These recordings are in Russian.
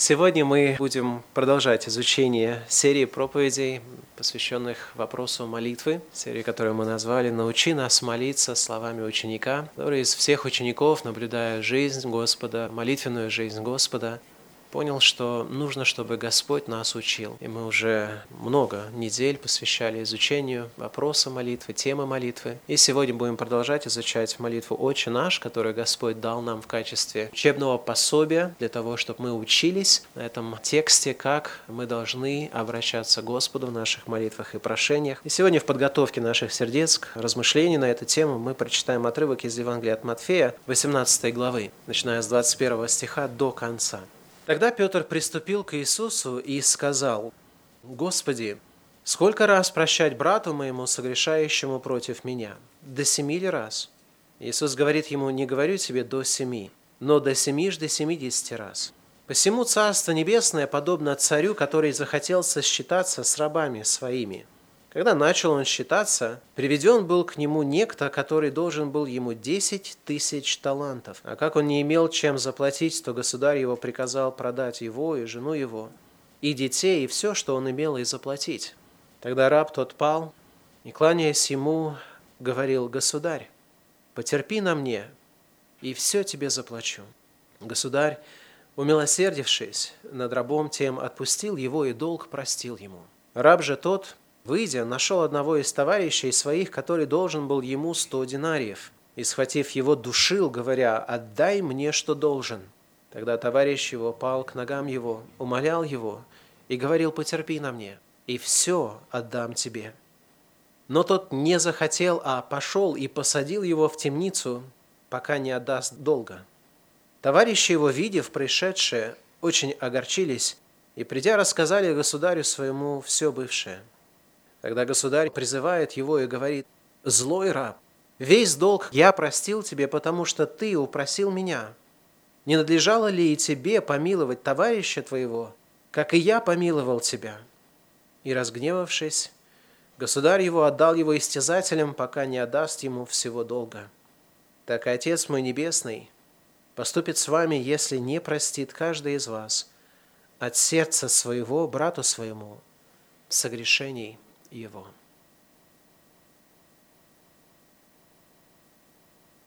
Сегодня мы будем продолжать изучение серии проповедей, посвященных вопросу молитвы, серии, которую мы назвали «Научи нас молиться словами ученика», который из всех учеников, наблюдая жизнь Господа, молитвенную жизнь Господа, понял, что нужно, чтобы Господь нас учил. И мы уже много недель посвящали изучению вопроса молитвы, темы молитвы. И сегодня будем продолжать изучать молитву «Отче наш», которую Господь дал нам в качестве учебного пособия для того, чтобы мы учились на этом тексте, как мы должны обращаться к Господу в наших молитвах и прошениях. И сегодня в подготовке наших сердец к размышлению на эту тему мы прочитаем отрывок из Евангелия от Матфея, 18 главы, начиная с 21 стиха до конца. Тогда Петр приступил к Иисусу и сказал, «Господи, сколько раз прощать брату моему, согрешающему против меня? До семи ли раз?» Иисус говорит ему, «Не говорю тебе до семи, но до семижды семидесяти раз». Посему Царство Небесное подобно царю, который захотел сосчитаться с рабами своими – когда начал он считаться, приведен был к нему некто, который должен был ему десять тысяч талантов. А как он не имел чем заплатить, то государь его приказал продать его и жену его, и детей, и все, что он имел, и заплатить. Тогда раб тот пал, и, кланяясь ему, говорил, «Государь, потерпи на мне, и все тебе заплачу». Государь, умилосердившись над рабом тем, отпустил его и долг простил ему. Раб же тот, Выйдя, нашел одного из товарищей своих, который должен был ему сто динариев, и, схватив его, душил, говоря, «Отдай мне, что должен». Тогда товарищ его пал к ногам его, умолял его и говорил, «Потерпи на мне, и все отдам тебе». Но тот не захотел, а пошел и посадил его в темницу, пока не отдаст долга. Товарищи его, видев пришедшее, очень огорчились и, придя, рассказали государю своему все бывшее – Тогда государь призывает его и говорит, «Злой раб, весь долг я простил тебе, потому что ты упросил меня. Не надлежало ли и тебе помиловать товарища твоего, как и я помиловал тебя?» И разгневавшись, государь его отдал его истязателям, пока не отдаст ему всего долга. Так и Отец мой Небесный поступит с вами, если не простит каждый из вас от сердца своего брату своему согрешений его.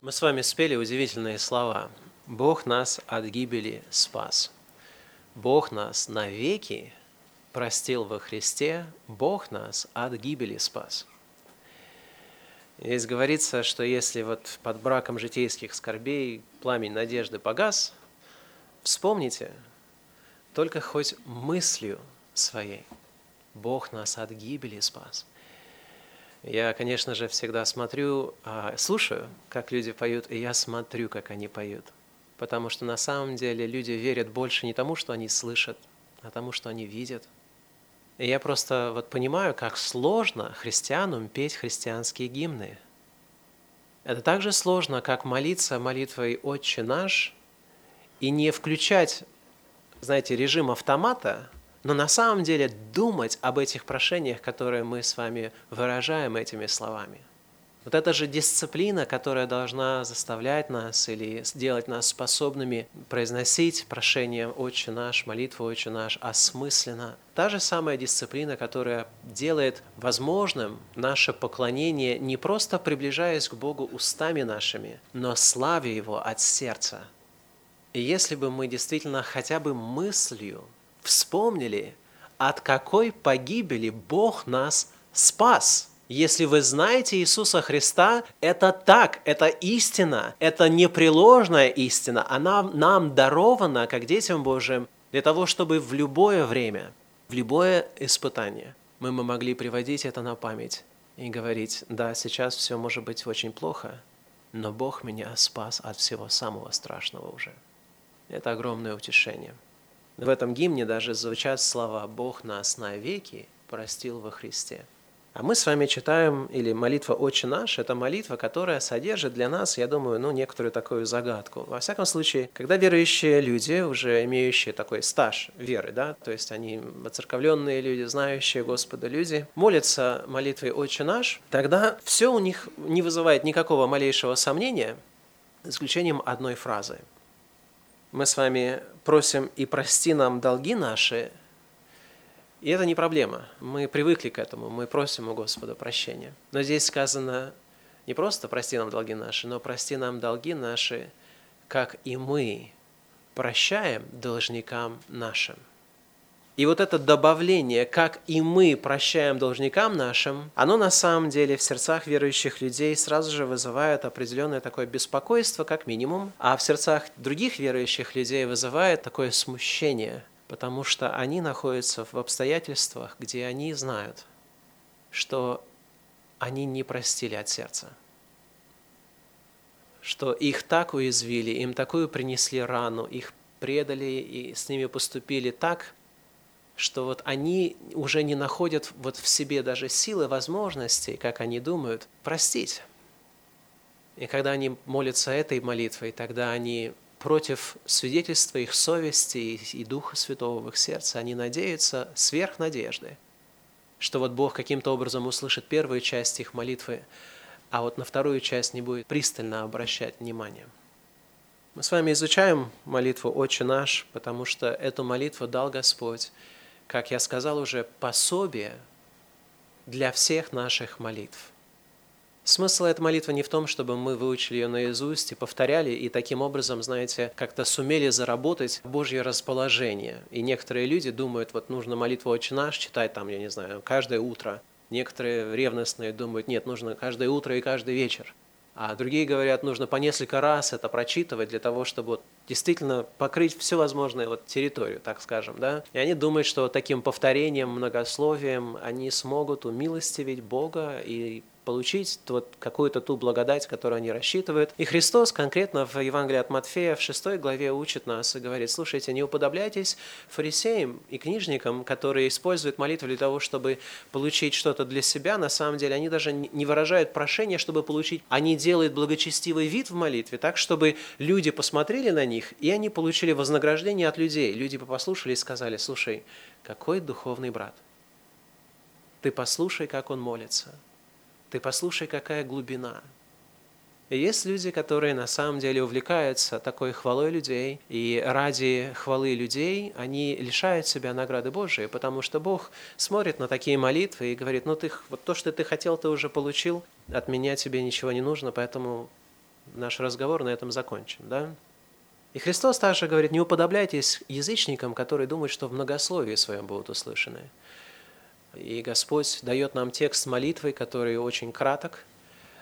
Мы с вами спели удивительные слова. Бог нас от гибели спас. Бог нас навеки простил во Христе, Бог нас от гибели спас. Здесь говорится, что если вот под браком житейских скорбей пламень надежды погас, вспомните только хоть мыслью своей – Бог нас от гибели спас. Я, конечно же, всегда смотрю, а, слушаю, как люди поют, и я смотрю, как они поют. Потому что на самом деле люди верят больше не тому, что они слышат, а тому, что они видят. И я просто вот понимаю, как сложно христианам петь христианские гимны. Это так же сложно, как молиться молитвой «Отче наш» и не включать, знаете, режим автомата – но на самом деле думать об этих прошениях, которые мы с вами выражаем этими словами. Вот это же дисциплина, которая должна заставлять нас или сделать нас способными произносить прошение «Отче наш», молитву «Отче наш» осмысленно. Та же самая дисциплина, которая делает возможным наше поклонение, не просто приближаясь к Богу устами нашими, но славя Его от сердца. И если бы мы действительно хотя бы мыслью вспомнили, от какой погибели Бог нас спас. Если вы знаете Иисуса Христа, это так, это истина, это непреложная истина. Она нам дарована, как детям Божьим, для того, чтобы в любое время, в любое испытание мы могли приводить это на память и говорить, да, сейчас все может быть очень плохо, но Бог меня спас от всего самого страшного уже. Это огромное утешение. В этом гимне даже звучат слова «Бог нас навеки простил во Христе». А мы с вами читаем, или молитва «Отче наш» – это молитва, которая содержит для нас, я думаю, ну, некоторую такую загадку. Во всяком случае, когда верующие люди, уже имеющие такой стаж веры, да, то есть они воцерковленные люди, знающие Господа люди, молятся молитвой «Отче наш», тогда все у них не вызывает никакого малейшего сомнения, за исключением одной фразы. мы с вами просим «и прости нам долги наши», и это не проблема. Мы привыкли к этому, мы просим у Господа прощения. Но здесь сказано не просто «прости нам долги наши», но «прости нам долги наши, как и мы прощаем должникам нашим». И вот это добавление, как и мы прощаем должникам нашим, оно на самом деле в сердцах верующих людей сразу же вызывает определенное такое беспокойство, как минимум, а в сердцах других верующих людей вызывает такое смущение, потому что они находятся в обстоятельствах, где они знают, что они не простили от сердца. Что их так уязвили, им такую принесли рану, их предали и с ними поступили так, что вот они уже не находят вот в себе даже силы, возможностей, как они думают, простить. И когда они молятся этой молитвой, тогда они против свидетельства их совести и Духа Святого в их сердце, они надеются сверх надежды, что вот Бог каким-то образом услышит первую часть их молитвы, а вот на вторую часть не будет пристально обращать внимание. Мы с вами изучаем молитву «Отче наш», потому что эту молитву дал Господь как я сказал уже, пособие для всех наших молитв. Смысл этой молитвы не в том, чтобы мы выучили ее наизусть и повторяли, и таким образом, знаете, как-то сумели заработать Божье расположение. И некоторые люди думают, вот нужно молитву «Отче наш» читать там, я не знаю, каждое утро. Некоторые ревностные думают, нет, нужно каждое утро и каждый вечер. А другие говорят, нужно по несколько раз это прочитывать для того, чтобы вот действительно покрыть всю возможную вот территорию, так скажем. Да? И они думают, что таким повторением, многословием они смогут умилостивить Бога и получить вот какую-то ту благодать, которую они рассчитывают. И Христос конкретно в Евангелии от Матфея в 6 главе учит нас и говорит, слушайте, не уподобляйтесь фарисеям и книжникам, которые используют молитву для того, чтобы получить что-то для себя. На самом деле они даже не выражают прошения, чтобы получить. Они делают благочестивый вид в молитве, так, чтобы люди посмотрели на них, и они получили вознаграждение от людей. Люди послушали и сказали, слушай, какой духовный брат. Ты послушай, как он молится. Ты послушай, какая глубина. И есть люди, которые на самом деле увлекаются такой хвалой людей, и ради хвалы людей они лишают себя награды Божией, потому что Бог смотрит на такие молитвы и говорит, ну ты, вот то, что ты хотел, ты уже получил, от меня тебе ничего не нужно, поэтому наш разговор на этом закончен. Да? И Христос также говорит, не уподобляйтесь язычникам, которые думают, что в многословии своем будут услышаны. И Господь дает нам текст молитвы, который очень краток,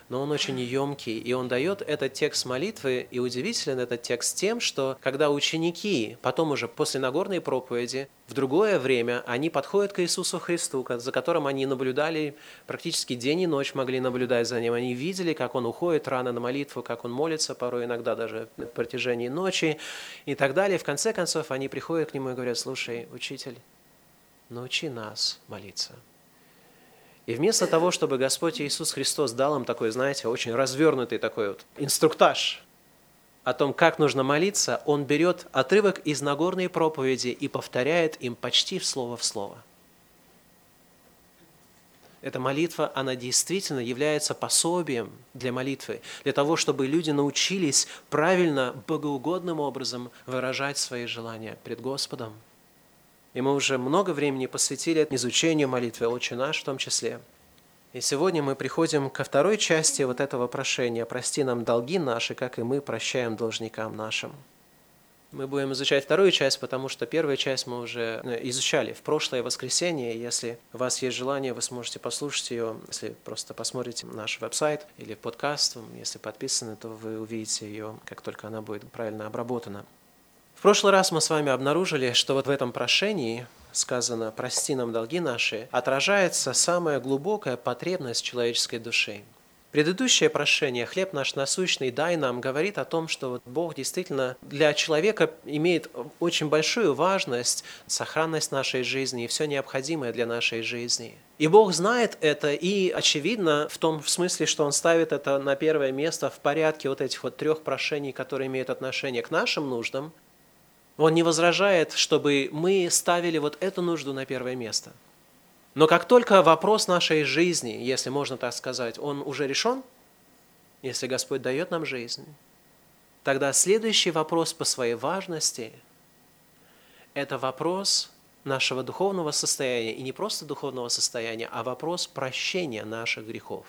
но он очень емкий. И он дает этот текст молитвы, и удивителен этот текст тем, что когда ученики, потом уже после Нагорной проповеди, в другое время они подходят к Иисусу Христу, за которым они наблюдали практически день и ночь могли наблюдать за ним. Они видели, как он уходит рано на молитву, как он молится, порой иногда даже на протяжении ночи и так далее. В конце концов они приходят к нему и говорят, слушай, учитель, научи нас молиться. И вместо того, чтобы Господь Иисус Христос дал им такой, знаете, очень развернутый такой вот инструктаж о том, как нужно молиться, Он берет отрывок из Нагорной проповеди и повторяет им почти слово в слово. Эта молитва, она действительно является пособием для молитвы, для того, чтобы люди научились правильно, богоугодным образом выражать свои желания пред Господом – и мы уже много времени посвятили изучению молитвы «Отче наш» в том числе. И сегодня мы приходим ко второй части вот этого прошения «Прости нам долги наши, как и мы прощаем должникам нашим». Мы будем изучать вторую часть, потому что первую часть мы уже э, изучали в прошлое воскресенье. Если у вас есть желание, вы сможете послушать ее, если просто посмотрите наш веб-сайт или подкаст. Если подписаны, то вы увидите ее, как только она будет правильно обработана. В прошлый раз мы с вами обнаружили, что вот в этом прошении сказано «прости нам долги наши» отражается самая глубокая потребность человеческой души. Предыдущее прошение «Хлеб наш насущный, дай нам» говорит о том, что вот Бог действительно для человека имеет очень большую важность, сохранность нашей жизни и все необходимое для нашей жизни. И Бог знает это, и очевидно в том смысле, что Он ставит это на первое место в порядке вот этих вот трех прошений, которые имеют отношение к нашим нуждам – он не возражает, чтобы мы ставили вот эту нужду на первое место. Но как только вопрос нашей жизни, если можно так сказать, он уже решен, если Господь дает нам жизнь, тогда следующий вопрос по своей важности – это вопрос нашего духовного состояния, и не просто духовного состояния, а вопрос прощения наших грехов.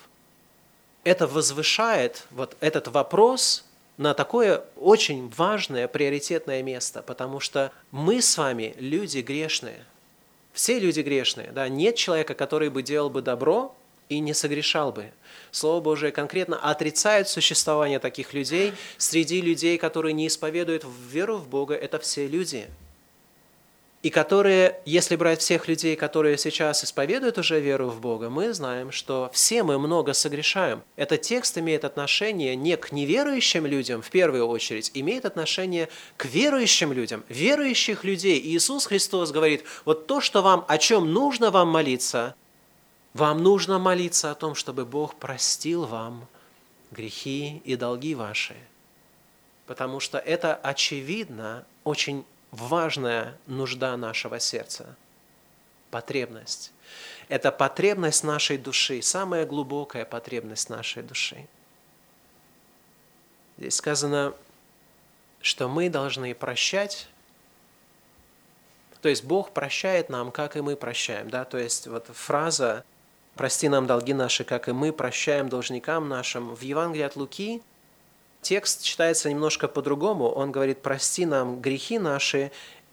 Это возвышает вот этот вопрос на такое очень важное, приоритетное место, потому что мы с вами люди грешные. Все люди грешные, да, нет человека, который бы делал бы добро и не согрешал бы. Слово Божие конкретно отрицает существование таких людей. Среди людей, которые не исповедуют веру в Бога, это все люди – и которые, если брать всех людей, которые сейчас исповедуют уже веру в Бога, мы знаем, что все мы много согрешаем. Этот текст имеет отношение не к неверующим людям в первую очередь, имеет отношение к верующим людям, верующих людей. И Иисус Христос говорит, вот то, что вам, о чем нужно вам молиться, вам нужно молиться о том, чтобы Бог простил вам грехи и долги ваши. Потому что это очевидно очень важная нужда нашего сердца, потребность. Это потребность нашей души, самая глубокая потребность нашей души. Здесь сказано, что мы должны прощать, то есть Бог прощает нам, как и мы прощаем. Да? То есть вот фраза «прости нам долги наши, как и мы прощаем должникам нашим» в Евангелии от Луки Текст читается немножко по-другому. Он говорит, прости нам грехи наши,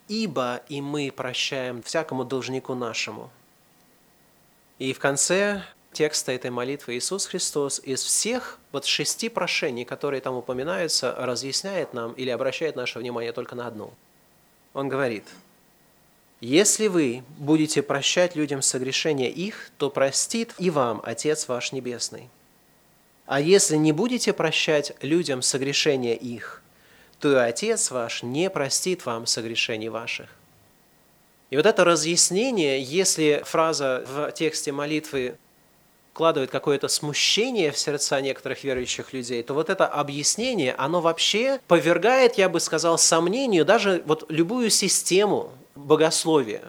ибо и мы прощаем всякому должнику нашему. И в конце текста этой молитвы Иисус Христос из всех вот шести прошений, которые там упоминаются, разъясняет нам или обращает наше внимание только на одно. Он говорит, «Если вы будете прощать людям согрешения их, то простит и вам Отец ваш Небесный. А если не будете прощать людям согрешения их, то и Отец ваш не простит вам согрешений ваших. И вот это разъяснение, если фраза в тексте молитвы вкладывает какое-то смущение в сердца некоторых верующих людей, то вот это объяснение, оно вообще повергает, я бы сказал, сомнению даже вот любую систему богословия.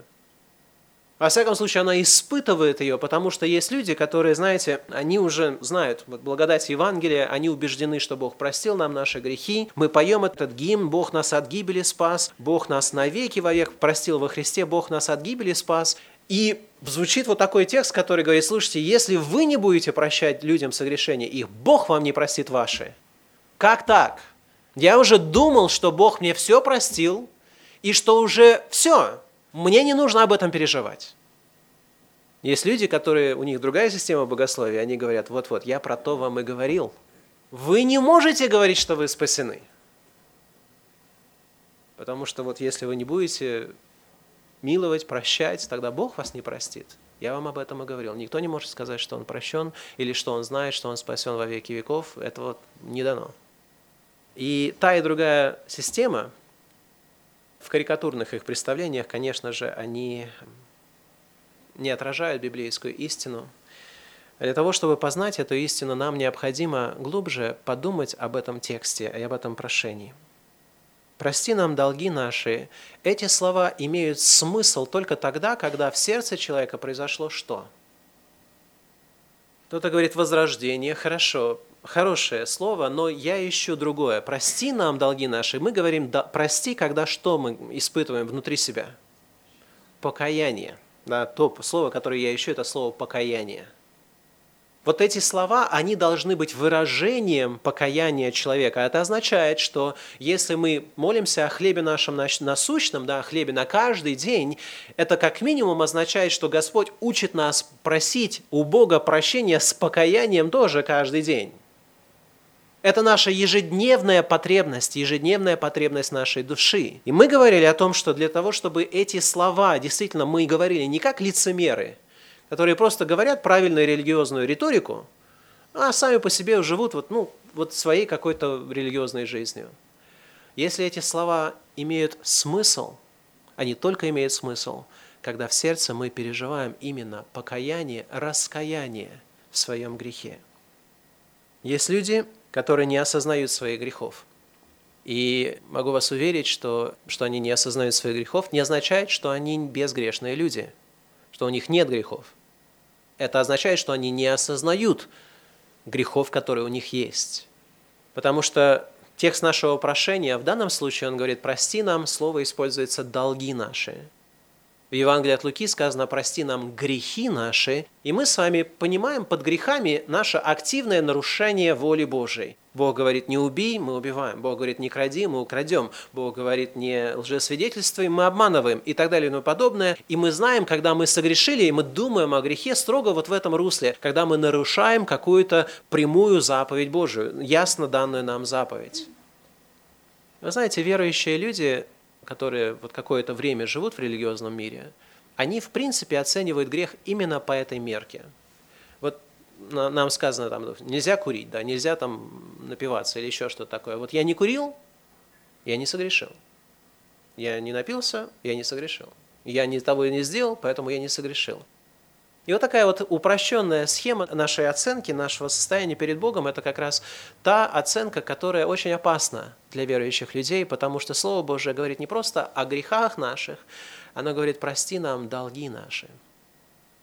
Во всяком случае, она испытывает ее, потому что есть люди, которые, знаете, они уже знают вот, благодать Евангелия, они убеждены, что Бог простил нам наши грехи. Мы поем этот гимн, Бог нас от гибели спас, Бог нас навеки вовек простил во Христе, Бог нас от гибели спас. И звучит вот такой текст, который говорит, слушайте, если вы не будете прощать людям согрешения их, Бог вам не простит ваши. Как так? Я уже думал, что Бог мне все простил, и что уже все, мне не нужно об этом переживать. Есть люди, которые, у них другая система богословия, они говорят, вот-вот, я про то вам и говорил. Вы не можете говорить, что вы спасены. Потому что вот если вы не будете миловать, прощать, тогда Бог вас не простит. Я вам об этом и говорил. Никто не может сказать, что он прощен, или что он знает, что он спасен во веки веков. Это вот не дано. И та и другая система, в карикатурных их представлениях, конечно же, они не отражают библейскую истину. Для того, чтобы познать эту истину, нам необходимо глубже подумать об этом тексте и об этом прошении. «Прости нам долги наши» – эти слова имеют смысл только тогда, когда в сердце человека произошло что? Кто-то говорит «возрождение», хорошо, хорошее слово, но я ищу другое. «Прости нам долги наши». Мы говорим да, «прости», когда что мы испытываем внутри себя? Покаяние. Да, то слово, которое я ищу, это слово «покаяние». Вот эти слова, они должны быть выражением покаяния человека. Это означает, что если мы молимся о хлебе нашем насущном, да, о хлебе на каждый день, это как минимум означает, что Господь учит нас просить у Бога прощения с покаянием тоже каждый день. Это наша ежедневная потребность, ежедневная потребность нашей души. И мы говорили о том, что для того, чтобы эти слова, действительно, мы говорили не как лицемеры, которые просто говорят правильную религиозную риторику, а сами по себе живут вот, ну, вот своей какой-то религиозной жизнью. Если эти слова имеют смысл, они только имеют смысл, когда в сердце мы переживаем именно покаяние, раскаяние в своем грехе. Есть люди, которые не осознают своих грехов. И могу вас уверить, что, что они не осознают своих грехов, не означает, что они безгрешные люди, что у них нет грехов. Это означает, что они не осознают грехов, которые у них есть. Потому что текст нашего прошения, в данном случае он говорит, прости нам, слово используется долги наши. В Евангелии от Луки сказано «прости нам грехи наши», и мы с вами понимаем под грехами наше активное нарушение воли Божией. Бог говорит «не убей», мы убиваем. Бог говорит «не кради», мы украдем. Бог говорит «не лжесвидетельствуй», мы обманываем и так далее и тому подобное. И мы знаем, когда мы согрешили, и мы думаем о грехе строго вот в этом русле, когда мы нарушаем какую-то прямую заповедь Божию, ясно данную нам заповедь. Вы знаете, верующие люди которые вот какое-то время живут в религиозном мире, они в принципе оценивают грех именно по этой мерке. Вот нам сказано там, нельзя курить, да, нельзя там напиваться или еще что-то такое. Вот я не курил, я не согрешил. Я не напился, я не согрешил. Я ни того не сделал, поэтому я не согрешил. И вот такая вот упрощенная схема нашей оценки, нашего состояния перед Богом, это как раз та оценка, которая очень опасна для верующих людей, потому что Слово Божие говорит не просто о грехах наших, оно говорит, прости нам долги наши.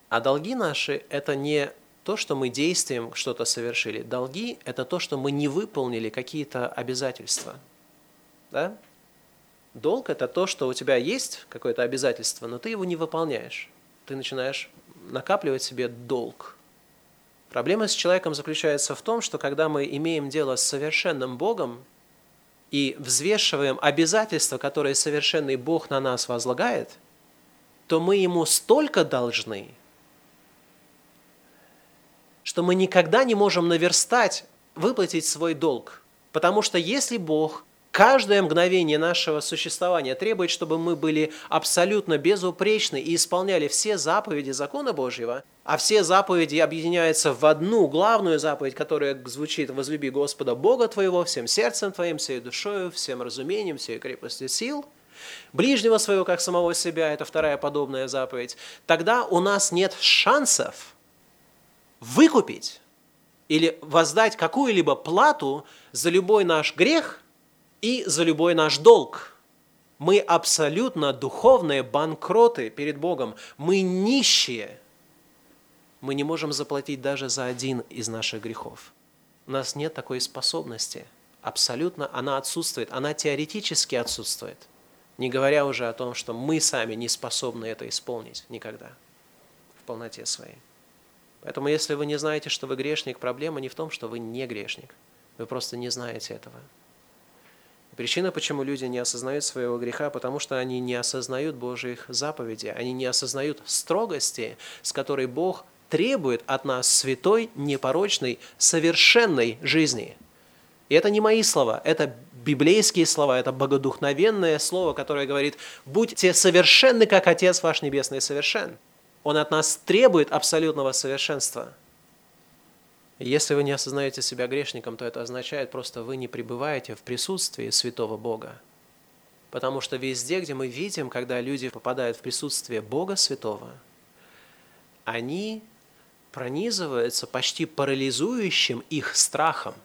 А долги наши – это не то, что мы действием что-то совершили. Долги – это то, что мы не выполнили какие-то обязательства. Да? Долг – это то, что у тебя есть какое-то обязательство, но ты его не выполняешь. Ты начинаешь накапливать себе долг. Проблема с человеком заключается в том, что когда мы имеем дело с совершенным Богом и взвешиваем обязательства, которые совершенный Бог на нас возлагает, то мы ему столько должны, что мы никогда не можем наверстать, выплатить свой долг. Потому что если Бог Каждое мгновение нашего существования требует, чтобы мы были абсолютно безупречны и исполняли все заповеди закона Божьего, а все заповеди объединяются в одну главную заповедь, которая звучит «Возлюби Господа Бога твоего всем сердцем твоим, всей душою, всем разумением, всей крепостью сил», ближнего своего, как самого себя, это вторая подобная заповедь, тогда у нас нет шансов выкупить или воздать какую-либо плату за любой наш грех – и за любой наш долг. Мы абсолютно духовные банкроты перед Богом. Мы нищие. Мы не можем заплатить даже за один из наших грехов. У нас нет такой способности. Абсолютно она отсутствует. Она теоретически отсутствует. Не говоря уже о том, что мы сами не способны это исполнить никогда в полноте своей. Поэтому если вы не знаете, что вы грешник, проблема не в том, что вы не грешник. Вы просто не знаете этого. Причина, почему люди не осознают своего греха, потому что они не осознают Божьих заповедей, они не осознают строгости, с которой Бог требует от нас святой, непорочной, совершенной жизни. И это не мои слова, это библейские слова, это богодухновенное слово, которое говорит «Будьте совершенны, как Отец ваш Небесный совершен». Он от нас требует абсолютного совершенства – если вы не осознаете себя грешником, то это означает просто вы не пребываете в присутствии святого Бога. Потому что везде, где мы видим, когда люди попадают в присутствие Бога Святого, они пронизываются почти парализующим их страхом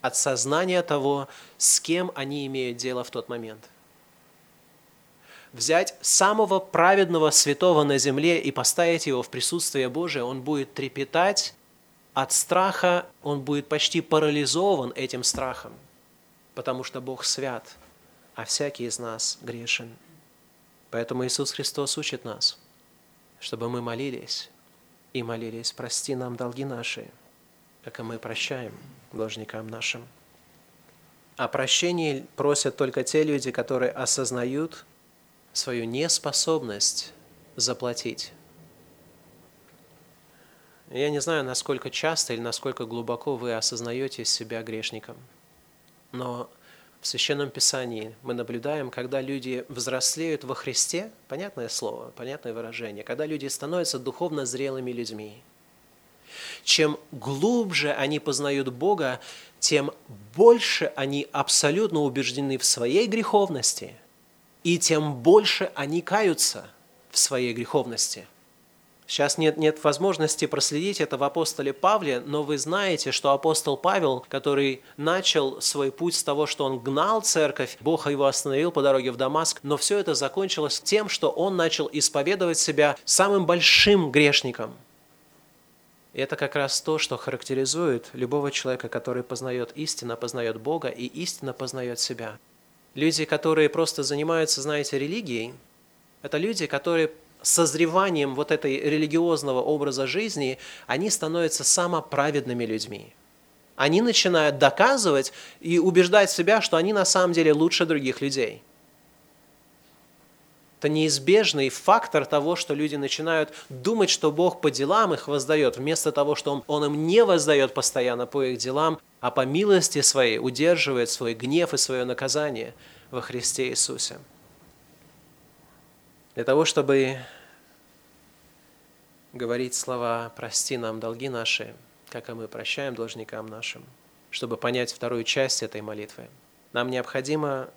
от сознания того, с кем они имеют дело в тот момент. Взять самого праведного святого на земле и поставить его в присутствие Божие, он будет трепетать от страха он будет почти парализован этим страхом, потому что Бог свят, а всякий из нас грешен. Поэтому Иисус Христос учит нас, чтобы мы молились и молились, прости нам долги наши, как и мы прощаем должникам нашим. О прощении просят только те люди, которые осознают свою неспособность заплатить я не знаю, насколько часто или насколько глубоко вы осознаете себя грешником, но в Священном Писании мы наблюдаем, когда люди взрослеют во Христе, понятное слово, понятное выражение, когда люди становятся духовно зрелыми людьми. Чем глубже они познают Бога, тем больше они абсолютно убеждены в своей греховности, и тем больше они каются в своей греховности – Сейчас нет, нет возможности проследить это в апостоле Павле, но вы знаете, что апостол Павел, который начал свой путь с того, что он гнал церковь, Бог его остановил по дороге в Дамаск, но все это закончилось тем, что он начал исповедовать себя самым большим грешником. И это как раз то, что характеризует любого человека, который познает истину, познает Бога и истинно познает себя. Люди, которые просто занимаются, знаете, религией, это люди, которые созреванием вот этой религиозного образа жизни, они становятся самоправедными людьми. Они начинают доказывать и убеждать себя, что они на самом деле лучше других людей. Это неизбежный фактор того, что люди начинают думать, что Бог по делам их воздает, вместо того, что Он, он им не воздает постоянно по их делам, а по милости Своей удерживает свой гнев и свое наказание во Христе Иисусе. Для того, чтобы говорить слова «прости нам долги наши», как и мы прощаем должникам нашим, чтобы понять вторую часть этой молитвы, нам необходимо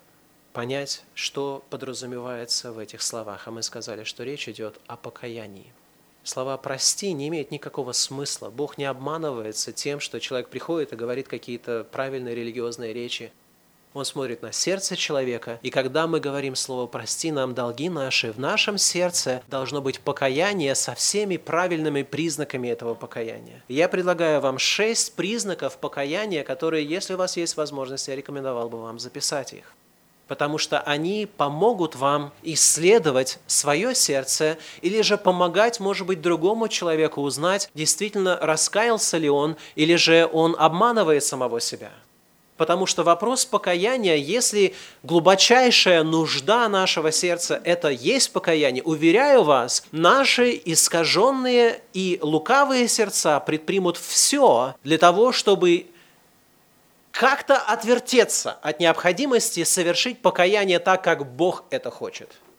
понять, что подразумевается в этих словах. А мы сказали, что речь идет о покаянии. Слова «прости» не имеют никакого смысла. Бог не обманывается тем, что человек приходит и говорит какие-то правильные религиозные речи. Он смотрит на сердце человека, и когда мы говорим слово «прости нам долги наши», в нашем сердце должно быть покаяние со всеми правильными признаками этого покаяния. Я предлагаю вам шесть признаков покаяния, которые, если у вас есть возможность, я рекомендовал бы вам записать их потому что они помогут вам исследовать свое сердце или же помогать, может быть, другому человеку узнать, действительно раскаялся ли он или же он обманывает самого себя. Потому что вопрос покаяния, если глубочайшая нужда нашего сердца – это есть покаяние, уверяю вас, наши искаженные и лукавые сердца предпримут все для того, чтобы как-то отвертеться от необходимости совершить покаяние так, как Бог это хочет –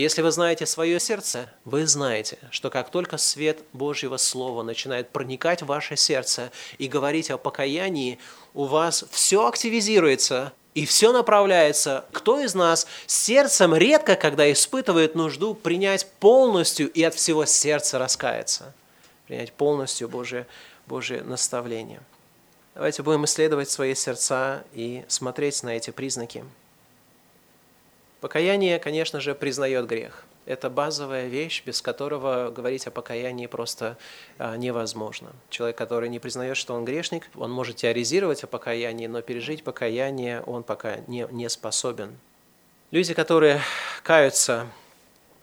если вы знаете свое сердце, вы знаете, что как только свет Божьего Слова начинает проникать в ваше сердце и говорить о покаянии, у вас все активизируется и все направляется. Кто из нас сердцем редко, когда испытывает нужду, принять полностью и от всего сердца раскаяться? Принять полностью Божие, Божие наставление. Давайте будем исследовать свои сердца и смотреть на эти признаки. Покаяние, конечно же, признает грех. Это базовая вещь, без которого говорить о покаянии просто а, невозможно. Человек, который не признает, что он грешник, он может теоризировать о покаянии, но пережить покаяние он пока не, не способен. Люди, которые каются,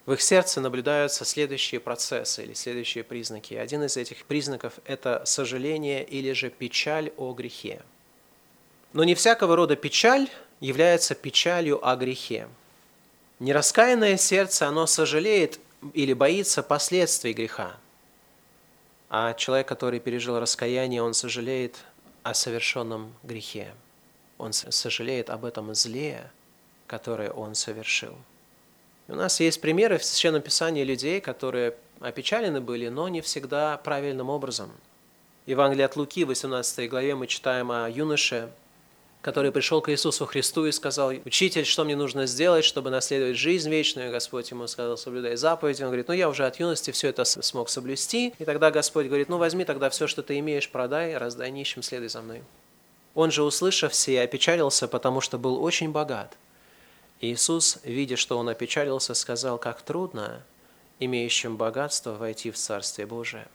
в их сердце наблюдаются следующие процессы или следующие признаки. Один из этих признаков – это сожаление или же печаль о грехе. Но не всякого рода печаль является печалью о грехе. Нераскаянное сердце, оно сожалеет или боится последствий греха. А человек, который пережил раскаяние, он сожалеет о совершенном грехе. Он сожалеет об этом зле, которое он совершил. У нас есть примеры в Священном Писании людей, которые опечалены были, но не всегда правильным образом. Евангелие от Луки, 18 главе, мы читаем о юноше, который пришел к Иисусу Христу и сказал, «Учитель, что мне нужно сделать, чтобы наследовать жизнь вечную?» И Господь ему сказал, «Соблюдай заповеди». Он говорит, «Ну, я уже от юности все это смог соблюсти». И тогда Господь говорит, «Ну, возьми тогда все, что ты имеешь, продай, раздай нищим, следуй за мной». Он же, услышав все, опечалился, потому что был очень богат. Иисус, видя, что он опечалился, сказал, «Как трудно имеющим богатство войти в Царствие Божие».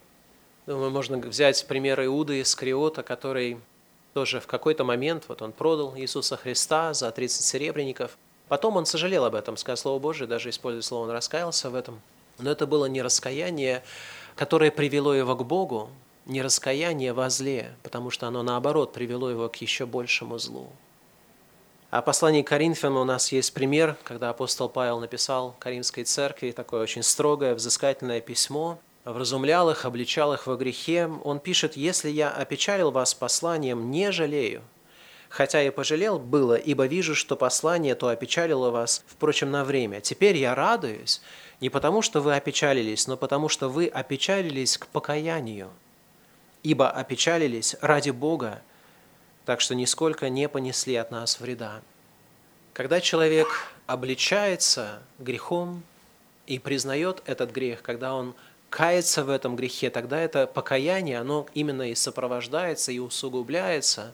Думаю, можно взять пример Иуды Искариота, который тоже в какой-то момент вот он продал Иисуса Христа за 30 серебряников. Потом он сожалел об этом, сказал Слово Божие, даже используя слово, он раскаялся в этом. Но это было не раскаяние, которое привело его к Богу, не раскаяние во зле, потому что оно, наоборот, привело его к еще большему злу. А послании к Коринфянам у нас есть пример, когда апостол Павел написал Каримской церкви такое очень строгое, взыскательное письмо, вразумлял их, обличал их во грехе. Он пишет, «Если я опечалил вас посланием, не жалею, хотя и пожалел было, ибо вижу, что послание то опечалило вас, впрочем, на время. Теперь я радуюсь, не потому что вы опечалились, но потому что вы опечалились к покаянию, ибо опечалились ради Бога, так что нисколько не понесли от нас вреда». Когда человек обличается грехом и признает этот грех, когда он кается в этом грехе, тогда это покаяние, оно именно и сопровождается, и усугубляется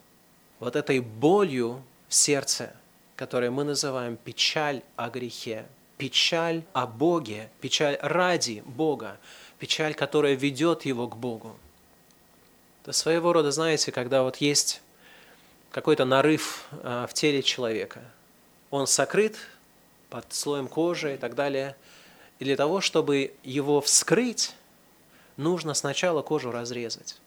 вот этой болью в сердце, которую мы называем печаль о грехе, печаль о Боге, печаль ради Бога, печаль, которая ведет его к Богу. Это своего рода, знаете, когда вот есть какой-то нарыв а, в теле человека. Он сокрыт под слоем кожи и так далее. И для того, чтобы его вскрыть, нужно сначала кожу разрезать.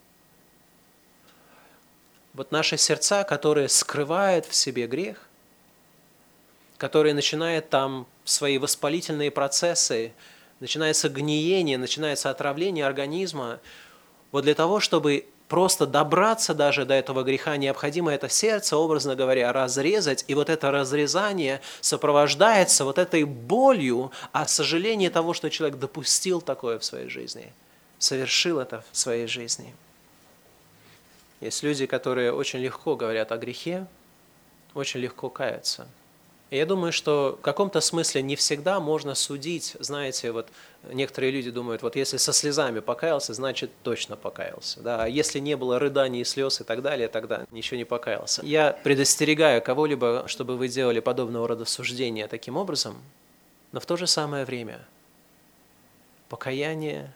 Вот наши сердца, которые скрывают в себе грех, которые начинают там свои воспалительные процессы, начинается гниение, начинается отравление организма, вот для того, чтобы просто добраться даже до этого греха, необходимо это сердце, образно говоря, разрезать, и вот это разрезание сопровождается вот этой болью о сожалении того, что человек допустил такое в своей жизни, совершил это в своей жизни. Есть люди, которые очень легко говорят о грехе, очень легко каются – я думаю, что в каком-то смысле не всегда можно судить, знаете, вот некоторые люди думают, вот если со слезами покаялся, значит точно покаялся. Да? А если не было рыданий и слез и так далее, тогда ничего не покаялся. Я предостерегаю кого-либо, чтобы вы делали подобного рода суждения таким образом, но в то же самое время покаяние,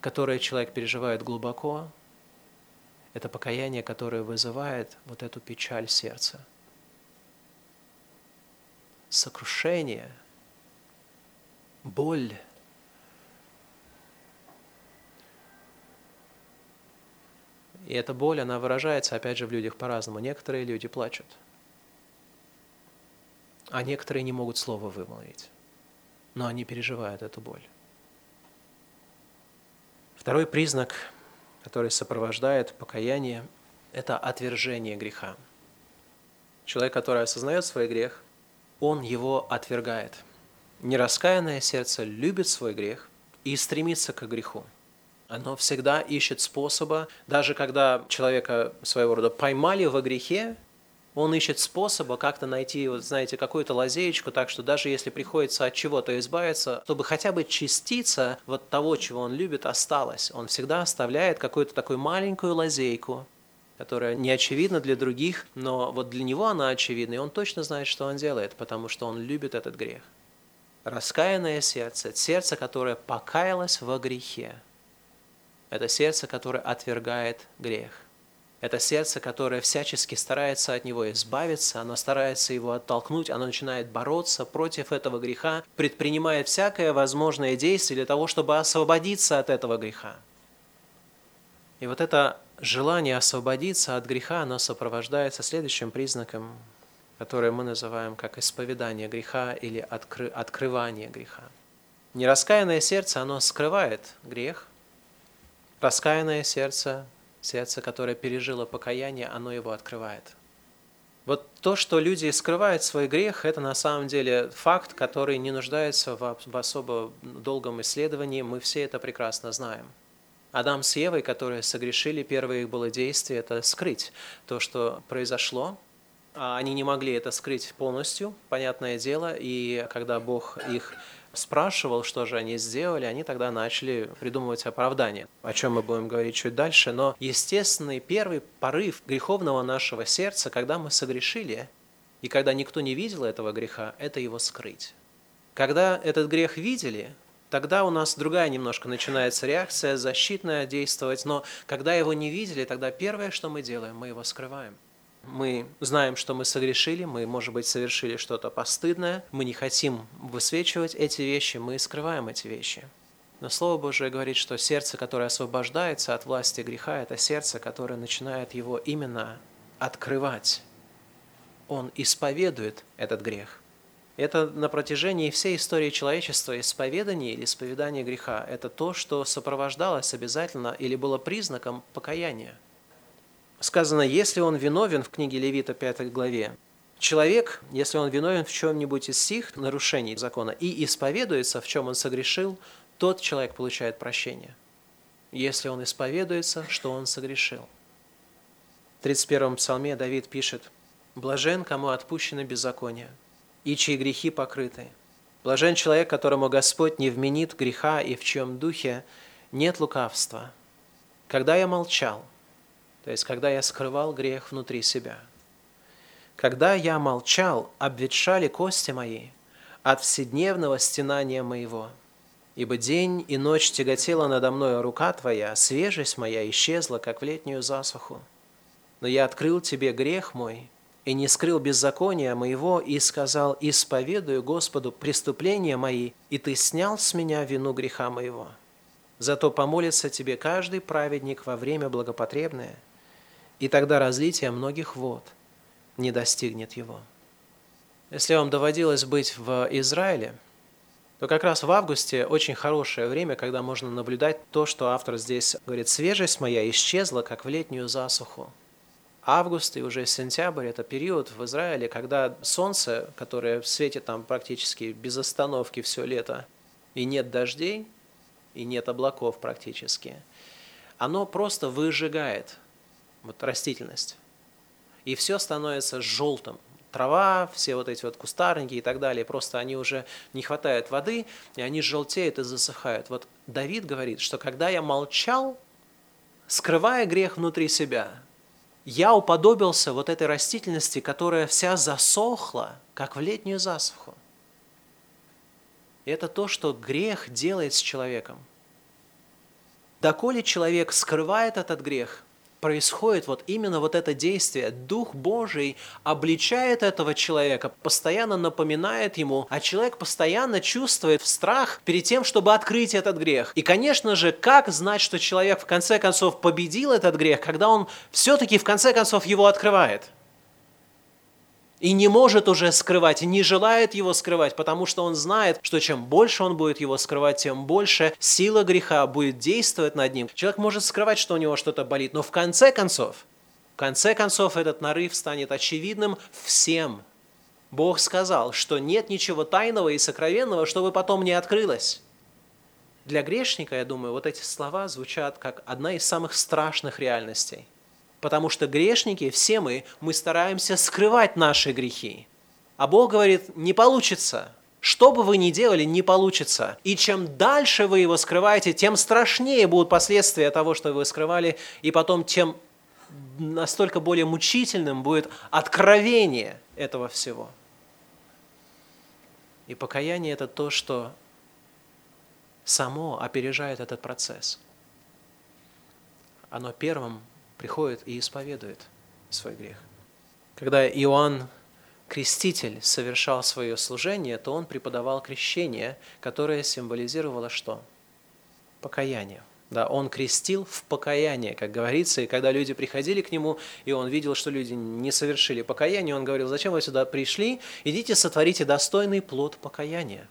которое человек переживает глубоко, это покаяние, которое вызывает вот эту печаль сердца – сокрушение, боль. И эта боль, она выражается, опять же, в людях по-разному. Некоторые люди плачут, а некоторые не могут слова вымолвить, но они переживают эту боль. Второй признак, который сопровождает покаяние, это отвержение греха. Человек, который осознает свой грех – он его отвергает. Нераскаянное сердце любит свой грех и стремится к греху. Оно всегда ищет способа, даже когда человека своего рода поймали во грехе, он ищет способа как-то найти, вот, знаете, какую-то лазеечку, так что даже если приходится от чего-то избавиться, чтобы хотя бы частица вот того, чего он любит, осталась. Он всегда оставляет какую-то такую маленькую лазейку, которая не очевидна для других, но вот для него она очевидна, и он точно знает, что он делает, потому что он любит этот грех. Раскаянное сердце, сердце, которое покаялось во грехе, это сердце, которое отвергает грех. Это сердце, которое всячески старается от него избавиться, оно старается его оттолкнуть, оно начинает бороться против этого греха, предпринимает всякое возможное действие для того, чтобы освободиться от этого греха. И вот это желание освободиться от греха, оно сопровождается следующим признаком, который мы называем как исповедание греха или откры, открывание греха. Нераскаянное сердце, оно скрывает грех. Раскаянное сердце, сердце, которое пережило покаяние, оно его открывает. Вот то, что люди скрывают свой грех, это на самом деле факт, который не нуждается в особо долгом исследовании. Мы все это прекрасно знаем. Адам с Евой, которые согрешили, первое их было действие – это скрыть то, что произошло. А они не могли это скрыть полностью, понятное дело, и когда Бог их спрашивал, что же они сделали, они тогда начали придумывать оправдание, о чем мы будем говорить чуть дальше. Но естественный первый порыв греховного нашего сердца, когда мы согрешили, и когда никто не видел этого греха, это его скрыть. Когда этот грех видели, тогда у нас другая немножко начинается реакция, защитная действовать. Но когда его не видели, тогда первое, что мы делаем, мы его скрываем. Мы знаем, что мы согрешили, мы, может быть, совершили что-то постыдное, мы не хотим высвечивать эти вещи, мы скрываем эти вещи. Но Слово Божие говорит, что сердце, которое освобождается от власти греха, это сердце, которое начинает его именно открывать. Он исповедует этот грех – это на протяжении всей истории человечества исповедание или исповедание греха. Это то, что сопровождалось обязательно или было признаком покаяния. Сказано, если он виновен в книге Левита 5 главе, человек, если он виновен в чем-нибудь из сих нарушений закона и исповедуется, в чем он согрешил, тот человек получает прощение. Если он исповедуется, что он согрешил. В 31 псалме Давид пишет, «Блажен, кому отпущено беззаконие, и чьи грехи покрыты. Блажен человек, которому Господь не вменит греха и в чьем духе нет лукавства. Когда я молчал, то есть когда я скрывал грех внутри себя, когда я молчал, обветшали кости мои от вседневного стенания моего. Ибо день и ночь тяготела надо мною рука Твоя, свежесть моя исчезла, как в летнюю засуху. Но я открыл Тебе грех мой, и не скрыл беззакония моего, и сказал, исповедую Господу преступления мои, и Ты снял с меня вину греха моего. Зато помолится Тебе каждый праведник во время благопотребное, и тогда разлитие многих вод не достигнет его. Если вам доводилось быть в Израиле – то как раз в августе очень хорошее время, когда можно наблюдать то, что автор здесь говорит, свежесть моя исчезла, как в летнюю засуху. Август и уже сентябрь – это период в Израиле, когда солнце, которое светит там практически без остановки все лето, и нет дождей, и нет облаков практически, оно просто выжигает вот растительность. И все становится желтым, трава, все вот эти вот кустарники и так далее, просто они уже не хватает воды, и они желтеют и засыхают. Вот Давид говорит, что когда я молчал, скрывая грех внутри себя, я уподобился вот этой растительности, которая вся засохла, как в летнюю засуху. Это то, что грех делает с человеком. Доколе человек скрывает этот грех – происходит вот именно вот это действие. Дух Божий обличает этого человека, постоянно напоминает ему, а человек постоянно чувствует страх перед тем, чтобы открыть этот грех. И, конечно же, как знать, что человек в конце концов победил этот грех, когда он все-таки в конце концов его открывает? И не может уже скрывать, и не желает его скрывать, потому что он знает, что чем больше он будет его скрывать, тем больше сила греха будет действовать над ним. Человек может скрывать, что у него что-то болит, но в конце концов, в конце концов этот нарыв станет очевидным всем. Бог сказал, что нет ничего тайного и сокровенного, чтобы потом не открылось. Для грешника, я думаю, вот эти слова звучат как одна из самых страшных реальностей – Потому что грешники, все мы, мы стараемся скрывать наши грехи. А Бог говорит, не получится. Что бы вы ни делали, не получится. И чем дальше вы его скрываете, тем страшнее будут последствия того, что вы скрывали, и потом тем настолько более мучительным будет откровение этого всего. И покаяние – это то, что само опережает этот процесс. Оно первым приходит и исповедует свой грех. Когда Иоанн Креститель совершал свое служение, то он преподавал крещение, которое символизировало что? Покаяние. Да, он крестил в покаяние, как говорится, и когда люди приходили к нему, и он видел, что люди не совершили покаяние, он говорил, зачем вы сюда пришли? Идите, сотворите достойный плод покаяния.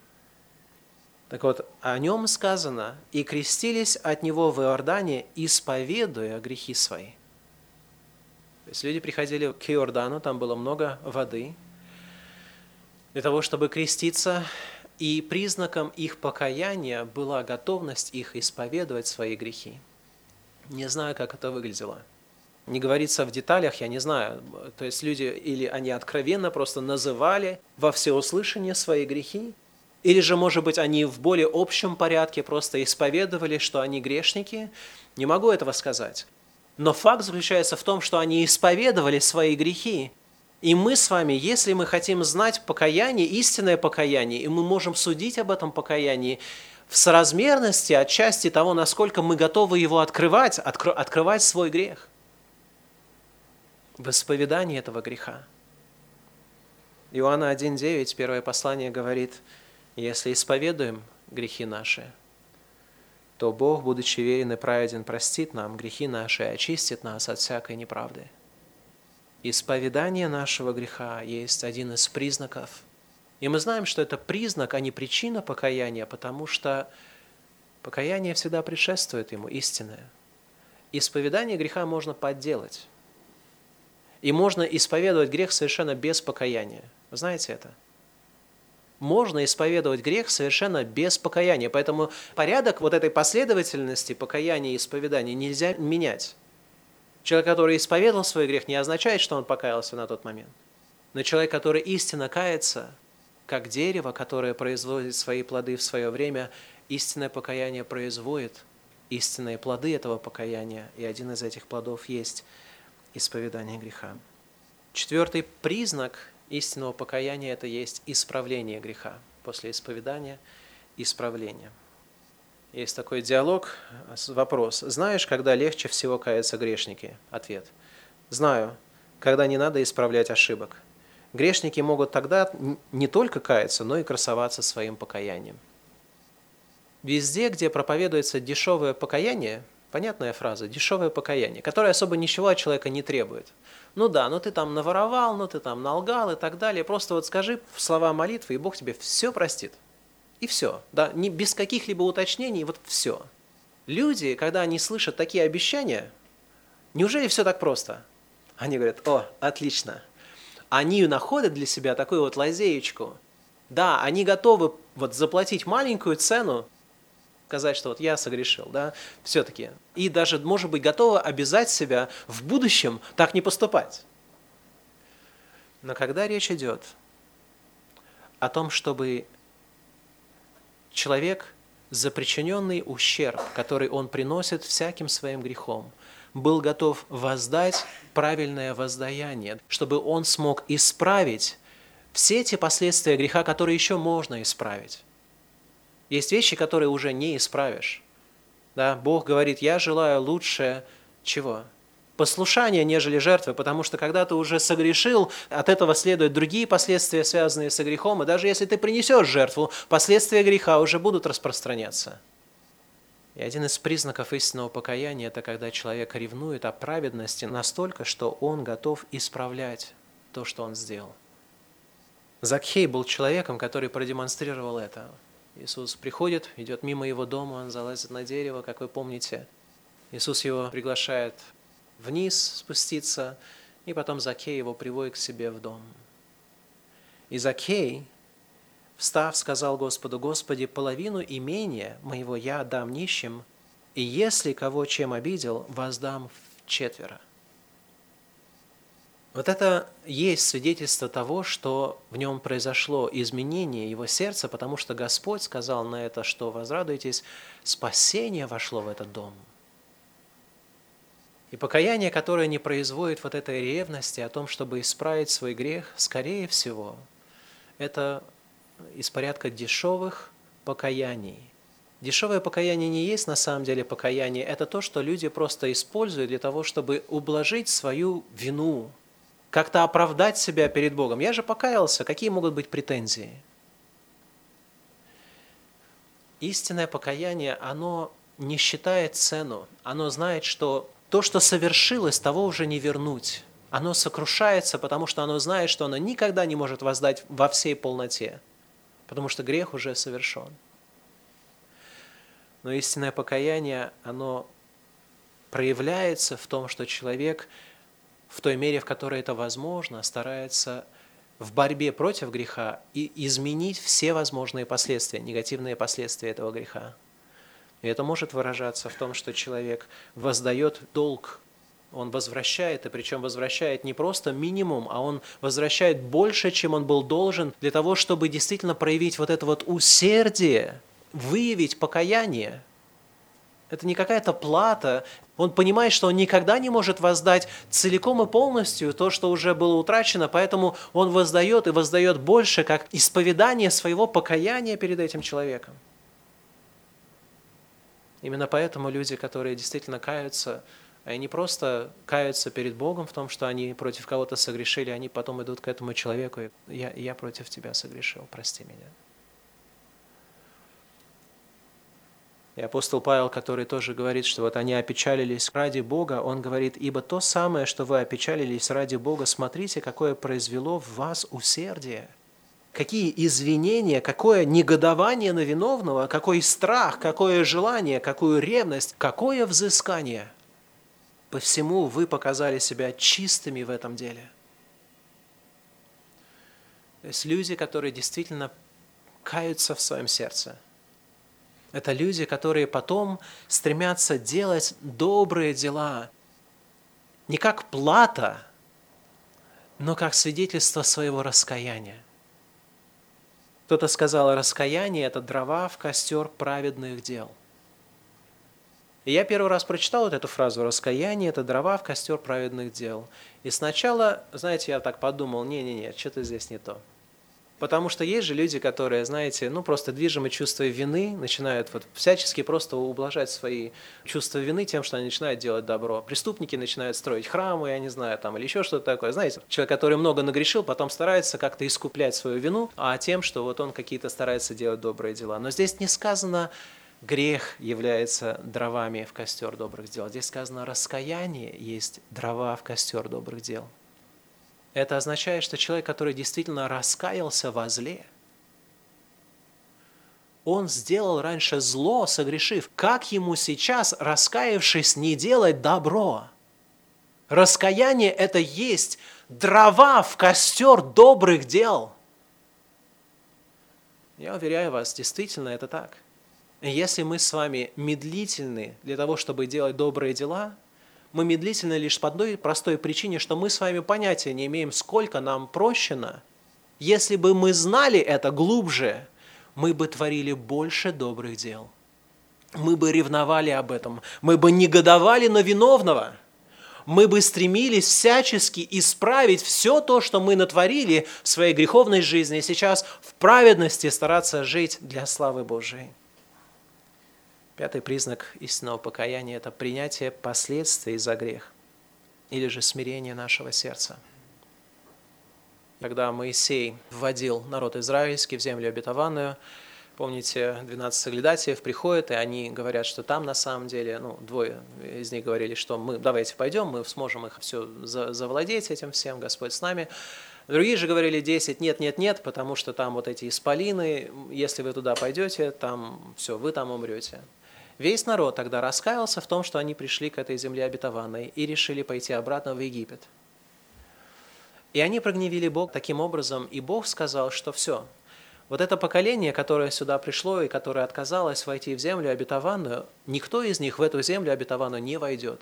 Так вот, о нем сказано, и крестились от него в Иордане, исповедуя грехи свои. То есть люди приходили к Иордану, там было много воды, для того, чтобы креститься, и признаком их покаяния была готовность их исповедовать свои грехи. Не знаю, как это выглядело. Не говорится в деталях, я не знаю. То есть люди или они откровенно просто называли во всеуслышание свои грехи, или же, может быть, они в более общем порядке просто исповедовали, что они грешники. Не могу этого сказать. Но факт заключается в том, что они исповедовали свои грехи. И мы с вами, если мы хотим знать покаяние, истинное покаяние, и мы можем судить об этом покаянии, в соразмерности отчасти того, насколько мы готовы его открывать, откро- открывать свой грех. В исповедании этого греха. Иоанна 1.9, первое послание говорит, если исповедуем грехи наши, то Бог, будучи верен и праведен, простит нам грехи наши и очистит нас от всякой неправды. Исповедание нашего греха есть один из признаков. И мы знаем, что это признак, а не причина покаяния, потому что покаяние всегда предшествует ему, истинное. Исповедание греха можно подделать. И можно исповедовать грех совершенно без покаяния. Вы знаете это? Можно исповедовать грех совершенно без покаяния. Поэтому порядок вот этой последовательности покаяния и исповедания нельзя менять. Человек, который исповедовал свой грех, не означает, что он покаялся на тот момент. Но человек, который истинно кается, как дерево, которое производит свои плоды в свое время, истинное покаяние производит истинные плоды этого покаяния, и один из этих плодов есть исповедание греха. Четвертый признак истинного покаяния – это есть исправление греха. После исповедания – исправление. Есть такой диалог, вопрос. Знаешь, когда легче всего каяться грешники? Ответ. Знаю, когда не надо исправлять ошибок. Грешники могут тогда не только каяться, но и красоваться своим покаянием. Везде, где проповедуется дешевое покаяние, понятная фраза, дешевое покаяние, которое особо ничего от человека не требует. Ну да, ну ты там наворовал, ну ты там налгал и так далее. Просто вот скажи слова молитвы, и Бог тебе все простит. И все. Да, не, без каких-либо уточнений, вот все. Люди, когда они слышат такие обещания, неужели все так просто? Они говорят, о, отлично. Они находят для себя такую вот лазеечку. Да, они готовы вот заплатить маленькую цену, сказать, что вот я согрешил, да, все-таки. И даже, может быть, готовы обязать себя в будущем так не поступать. Но когда речь идет о том, чтобы человек за причиненный ущерб, который он приносит всяким своим грехом, был готов воздать правильное воздаяние, чтобы он смог исправить все те последствия греха, которые еще можно исправить. Есть вещи, которые уже не исправишь. Да? Бог говорит, я желаю лучше чего? Послушание, нежели жертвы, потому что когда ты уже согрешил, от этого следуют другие последствия, связанные со грехом, и даже если ты принесешь жертву, последствия греха уже будут распространяться. И один из признаков истинного покаяния – это когда человек ревнует о праведности настолько, что он готов исправлять то, что он сделал. Закхей был человеком, который продемонстрировал это. Иисус приходит, идет мимо его дома, он залазит на дерево, как вы помните. Иисус его приглашает вниз спуститься, и потом Закей его приводит к себе в дом. И Закей, встав, сказал Господу, «Господи, половину имения моего я отдам нищим, и если кого чем обидел, воздам в четверо». Вот это есть свидетельство того, что в нем произошло изменение его сердца, потому что Господь сказал на это, что возрадуйтесь, спасение вошло в этот дом. И покаяние, которое не производит вот этой ревности о том, чтобы исправить свой грех, скорее всего, это из порядка дешевых покаяний. Дешевое покаяние не есть на самом деле покаяние, это то, что люди просто используют для того, чтобы ублажить свою вину, как-то оправдать себя перед Богом. Я же покаялся, какие могут быть претензии? Истинное покаяние, оно не считает цену, оно знает, что то, что совершилось, того уже не вернуть. Оно сокрушается, потому что оно знает, что оно никогда не может воздать во всей полноте, потому что грех уже совершен. Но истинное покаяние, оно проявляется в том, что человек – в той мере, в которой это возможно, старается в борьбе против греха и изменить все возможные последствия, негативные последствия этого греха. И это может выражаться в том, что человек воздает долг, он возвращает, и причем возвращает не просто минимум, а он возвращает больше, чем он был должен, для того, чтобы действительно проявить вот это вот усердие, выявить покаяние, это не какая-то плата. Он понимает, что он никогда не может воздать целиком и полностью то, что уже было утрачено, поэтому он воздает и воздает больше, как исповедание своего покаяния перед этим человеком. Именно поэтому люди, которые действительно каются, они просто каются перед Богом в том, что они против кого-то согрешили, они потом идут к этому человеку и я, я против тебя согрешил, прости меня. И апостол Павел, который тоже говорит, что вот они опечалились ради Бога, он говорит, ибо то самое, что вы опечалились ради Бога, смотрите, какое произвело в вас усердие. Какие извинения, какое негодование на виновного, какой страх, какое желание, какую ревность, какое взыскание. По всему вы показали себя чистыми в этом деле. То есть люди, которые действительно каются в своем сердце – это люди, которые потом стремятся делать добрые дела не как плата, но как свидетельство своего раскаяния. Кто-то сказал, раскаяние – это дрова в костер праведных дел. И я первый раз прочитал вот эту фразу «раскаяние – это дрова в костер праведных дел». И сначала, знаете, я так подумал, не-не-не, что-то здесь не то. Потому что есть же люди, которые, знаете, ну просто движимы чувством вины, начинают вот всячески просто ублажать свои чувства вины тем, что они начинают делать добро. Преступники начинают строить храмы, я не знаю, там, или еще что-то такое. Знаете, человек, который много нагрешил, потом старается как-то искуплять свою вину, а тем, что вот он какие-то старается делать добрые дела. Но здесь не сказано, грех является дровами в костер добрых дел. Здесь сказано, раскаяние есть дрова в костер добрых дел. Это означает, что человек, который действительно раскаялся во зле, он сделал раньше зло, согрешив. Как ему сейчас, раскаявшись, не делать добро? Раскаяние – это есть дрова в костер добрых дел. Я уверяю вас, действительно это так. Если мы с вами медлительны для того, чтобы делать добрые дела – мы медлительны лишь по одной простой причине, что мы с вами понятия не имеем, сколько нам прощено. Если бы мы знали это глубже, мы бы творили больше добрых дел. Мы бы ревновали об этом, мы бы негодовали на виновного. Мы бы стремились всячески исправить все то, что мы натворили в своей греховной жизни, и сейчас в праведности стараться жить для славы Божией. Пятый признак истинного покаяния – это принятие последствий за грех или же смирение нашего сердца. Когда Моисей вводил народ израильский в землю обетованную, помните, 12 соглядатаев приходят, и они говорят, что там на самом деле, ну, двое из них говорили, что мы давайте пойдем, мы сможем их все завладеть этим всем, Господь с нами. Другие же говорили 10, нет, нет, нет, потому что там вот эти исполины, если вы туда пойдете, там все, вы там умрете. Весь народ тогда раскаялся в том, что они пришли к этой земле обетованной и решили пойти обратно в Египет. И они прогневили Бог таким образом, и Бог сказал, что все, вот это поколение, которое сюда пришло и которое отказалось войти в землю обетованную, никто из них в эту землю обетованную не войдет.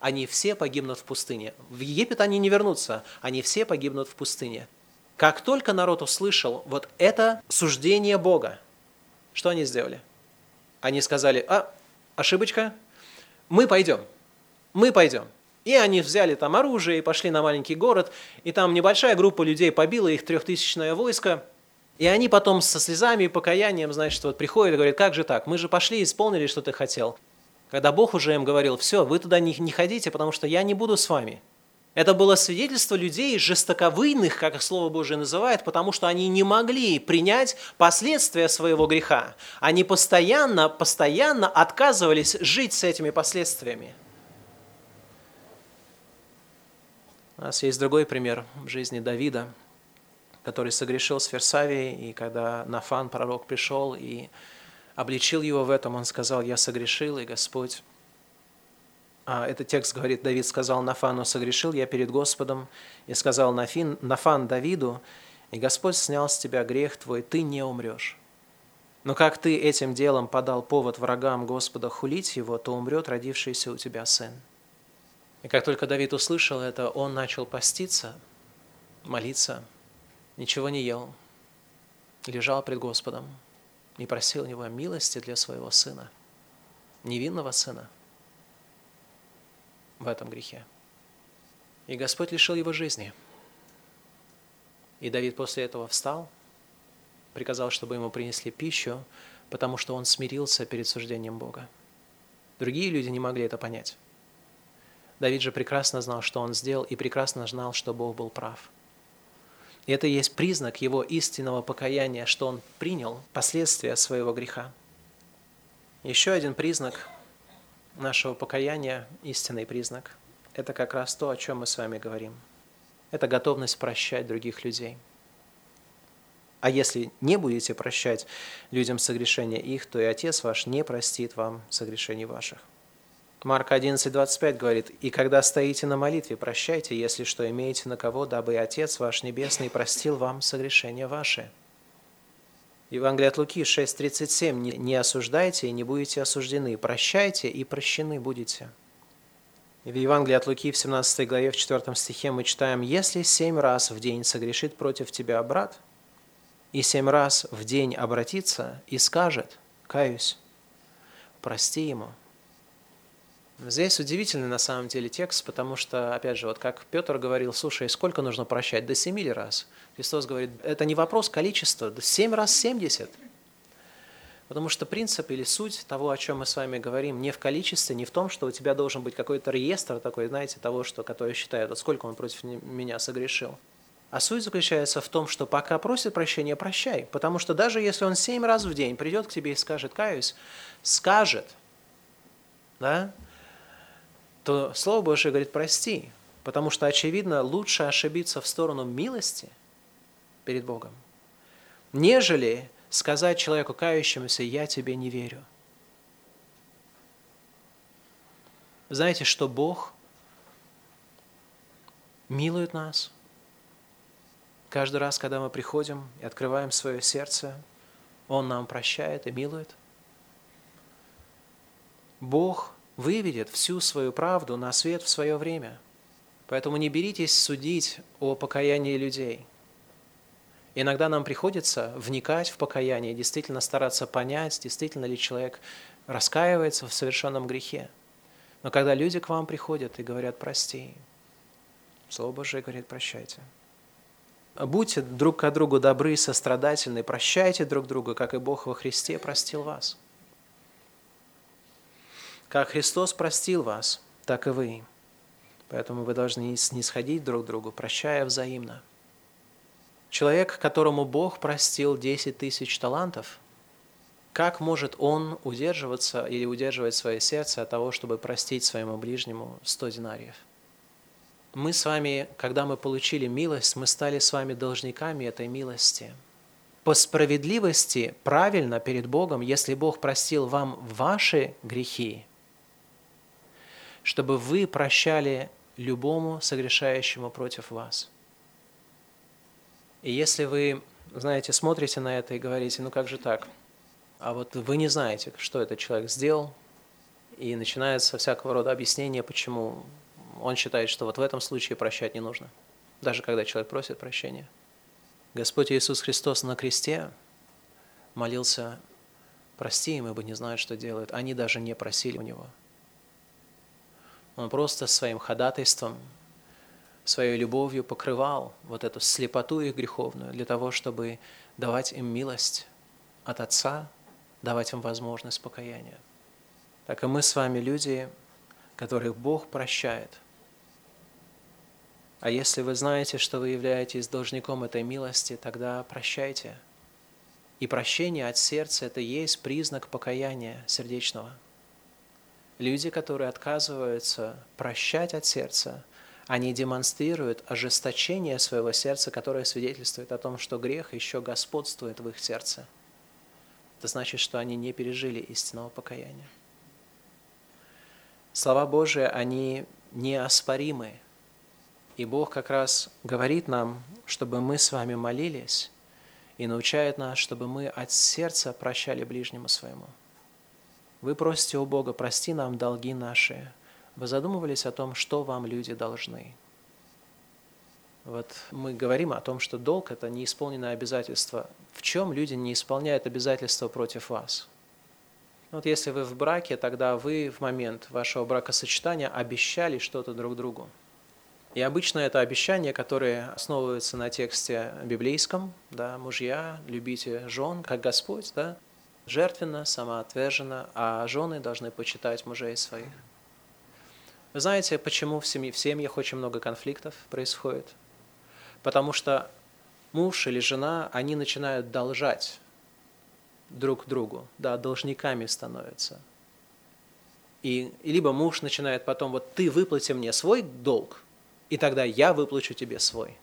Они все погибнут в пустыне. В Египет они не вернутся, они все погибнут в пустыне. Как только народ услышал вот это суждение Бога, что они сделали? Они сказали, а, ошибочка, мы пойдем, мы пойдем. И они взяли там оружие и пошли на маленький город, и там небольшая группа людей побила их трехтысячное войско, и они потом со слезами и покаянием, значит, вот приходят и говорят, как же так, мы же пошли и исполнили, что ты хотел. Когда Бог уже им говорил, все, вы туда не, не ходите, потому что я не буду с вами. Это было свидетельство людей жестоковыйных, как их Слово Божие называет, потому что они не могли принять последствия своего греха. Они постоянно, постоянно отказывались жить с этими последствиями. У нас есть другой пример в жизни Давида, который согрешил с Ферсавией, и когда Нафан, пророк, пришел и обличил его в этом, он сказал, я согрешил, и Господь а, этот текст говорит, Давид сказал Нафану, согрешил я перед Господом, и сказал Нафин, Нафан Давиду, и Господь снял с тебя грех твой, ты не умрешь. Но как ты этим делом подал повод врагам Господа хулить его, то умрет родившийся у тебя сын. И как только Давид услышал это, он начал поститься, молиться, ничего не ел, лежал пред Господом и просил у него милости для своего сына, невинного сына – в этом грехе. И Господь лишил его жизни. И Давид после этого встал, приказал, чтобы ему принесли пищу, потому что он смирился перед суждением Бога. Другие люди не могли это понять. Давид же прекрасно знал, что он сделал, и прекрасно знал, что Бог был прав. И это и есть признак его истинного покаяния, что он принял последствия своего греха. Еще один признак нашего покаяния истинный признак. Это как раз то, о чем мы с вами говорим. Это готовность прощать других людей. А если не будете прощать людям согрешения их, то и Отец ваш не простит вам согрешений ваших. Марк 11:25 говорит, «И когда стоите на молитве, прощайте, если что имеете на кого, дабы и Отец ваш Небесный простил вам согрешения ваши». Евангелие от Луки 6.37. «Не осуждайте и не будете осуждены, прощайте и прощены будете». В Евангелии от Луки в 17 главе в 4 стихе мы читаем «Если семь раз в день согрешит против тебя брат, и семь раз в день обратится и скажет, каюсь, прости ему». Здесь удивительный на самом деле текст, потому что, опять же, вот как Петр говорил, слушай, сколько нужно прощать? До семи ли раз? Христос говорит, это не вопрос количества, семь раз семьдесят. Потому что принцип или суть того, о чем мы с вами говорим, не в количестве, не в том, что у тебя должен быть какой-то реестр такой, знаете, того, что, который считает, вот сколько он против меня согрешил. А суть заключается в том, что пока просит прощения, прощай. Потому что даже если он семь раз в день придет к тебе и скажет «каюсь», скажет, да, то Слово Божие говорит «прости», потому что, очевидно, лучше ошибиться в сторону милости перед Богом, нежели сказать человеку кающемуся «я тебе не верю». Знаете, что Бог милует нас. Каждый раз, когда мы приходим и открываем свое сердце, Он нам прощает и милует. Бог выведет всю свою правду на свет в свое время. Поэтому не беритесь судить о покаянии людей. Иногда нам приходится вникать в покаяние, действительно стараться понять, действительно ли человек раскаивается в совершенном грехе. Но когда люди к вам приходят и говорят «прости», Слово Божие говорит «прощайте». Будьте друг к другу добры сострадательны, прощайте друг друга, как и Бог во Христе простил вас. Как Христос простил вас, так и вы. Поэтому вы должны снисходить друг другу, прощая взаимно. Человек, которому Бог простил 10 тысяч талантов, как может он удерживаться или удерживать свое сердце от того, чтобы простить своему ближнему 100 динариев? Мы с вами, когда мы получили милость, мы стали с вами должниками этой милости. По справедливости, правильно перед Богом, если Бог простил вам ваши грехи, чтобы вы прощали любому согрешающему против вас. И если вы, знаете, смотрите на это и говорите, ну как же так, а вот вы не знаете, что этот человек сделал, и начинается всякого рода объяснение, почему он считает, что вот в этом случае прощать не нужно, даже когда человек просит прощения. Господь Иисус Христос на кресте молился, прости им, ибо не знают, что делают. Они даже не просили у Него – он просто своим ходатайством, своей любовью покрывал вот эту слепоту их греховную для того, чтобы давать им милость от Отца, давать им возможность покаяния. Так и мы с вами люди, которых Бог прощает. А если вы знаете, что вы являетесь должником этой милости, тогда прощайте. И прощение от сердца – это есть признак покаяния сердечного – Люди, которые отказываются прощать от сердца, они демонстрируют ожесточение своего сердца, которое свидетельствует о том, что грех еще господствует в их сердце. Это значит, что они не пережили истинного покаяния. Слова Божии, они неоспоримы. И Бог как раз говорит нам, чтобы мы с вами молились, и научает нас, чтобы мы от сердца прощали ближнему своему – вы просите у Бога, прости нам долги наши. Вы задумывались о том, что вам люди должны? Вот мы говорим о том, что долг – это неисполненное обязательство. В чем люди не исполняют обязательства против вас? Вот если вы в браке, тогда вы в момент вашего бракосочетания обещали что-то друг другу. И обычно это обещание, которое основывается на тексте библейском, да, мужья, любите жен, как Господь, да, жертвенно, самоотверженно, а жены должны почитать мужей своих. Вы знаете, почему в, семье, в семьях очень много конфликтов происходит? Потому что муж или жена, они начинают должать друг другу, да, должниками становятся. И, и либо муж начинает потом, вот ты выплати мне свой долг, и тогда я выплачу тебе свой.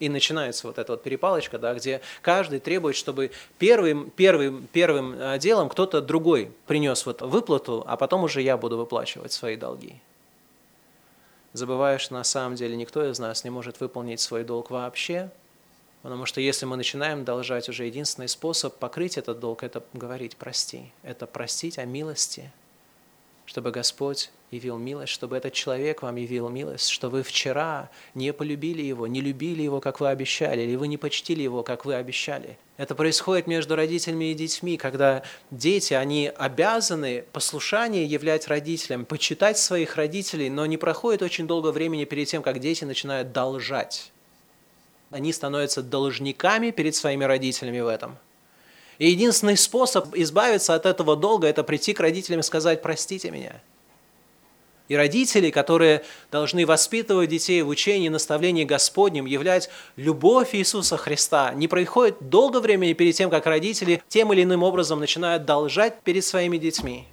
И начинается вот эта вот перепалочка, да, где каждый требует, чтобы первым, первым, первым э, делом кто-то другой принес вот выплату, а потом уже я буду выплачивать свои долги. Забываешь, на самом деле никто из нас не может выполнить свой долг вообще, потому что если мы начинаем должать, уже единственный способ покрыть этот долг – это говорить «прости». Это простить о милости, чтобы Господь явил милость, чтобы этот человек вам явил милость, что вы вчера не полюбили его, не любили его, как вы обещали, или вы не почтили его, как вы обещали. Это происходит между родителями и детьми, когда дети, они обязаны послушание являть родителям, почитать своих родителей, но не проходит очень долго времени перед тем, как дети начинают должать. Они становятся должниками перед своими родителями в этом. И единственный способ избавиться от этого долга – это прийти к родителям и сказать «простите меня». И родители, которые должны воспитывать детей в учении и наставлении Господнем, являть любовь Иисуса Христа, не происходит долго времени перед тем, как родители тем или иным образом начинают должать перед своими детьми.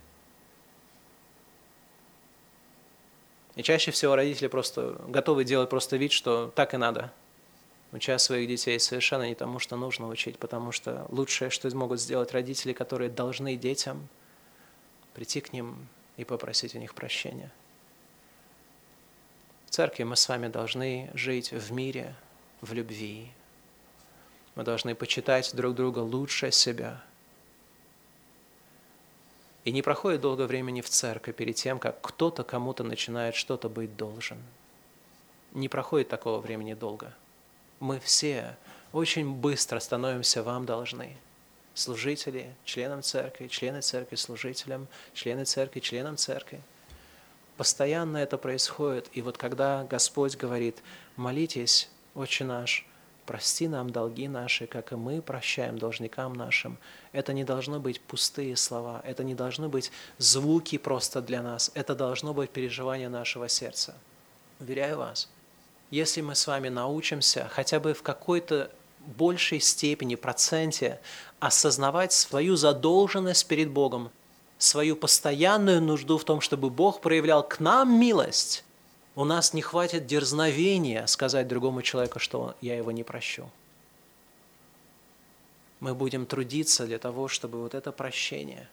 И чаще всего родители просто готовы делать просто вид, что так и надо. Уча своих детей совершенно не тому, что нужно учить, потому что лучшее, что могут сделать родители, которые должны детям, прийти к ним и попросить у них прощения. Церкви мы с вами должны жить в мире, в любви. Мы должны почитать друг друга лучше себя. И не проходит долго времени в церкви перед тем, как кто-то кому-то начинает что-то быть должен. Не проходит такого времени долго. Мы все очень быстро становимся вам должны. Служители, членам церкви, члены церкви служителям, члены церкви, членам церкви – Постоянно это происходит. И вот когда Господь говорит, молитесь, Отче наш, прости нам долги наши, как и мы прощаем должникам нашим, это не должно быть пустые слова, это не должны быть звуки просто для нас, это должно быть переживание нашего сердца. Уверяю вас, если мы с вами научимся хотя бы в какой-то большей степени, проценте осознавать свою задолженность перед Богом, свою постоянную нужду в том, чтобы Бог проявлял к нам милость, у нас не хватит дерзновения сказать другому человеку, что я его не прощу. Мы будем трудиться для того, чтобы вот это прощение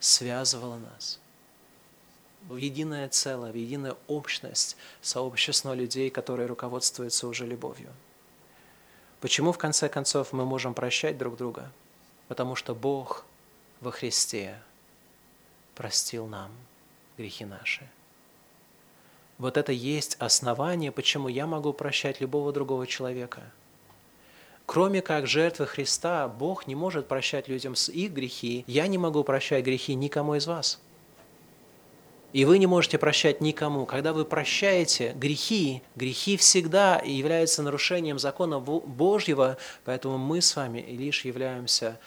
связывало нас в единое целое, в единую общность, сообщество людей, которые руководствуются уже любовью. Почему, в конце концов, мы можем прощать друг друга? Потому что Бог – во Христе простил нам грехи наши. Вот это есть основание, почему я могу прощать любого другого человека. Кроме как жертвы Христа, Бог не может прощать людям с их грехи. Я не могу прощать грехи никому из вас. И вы не можете прощать никому. Когда вы прощаете грехи, грехи всегда являются нарушением закона Божьего, поэтому мы с вами лишь являемся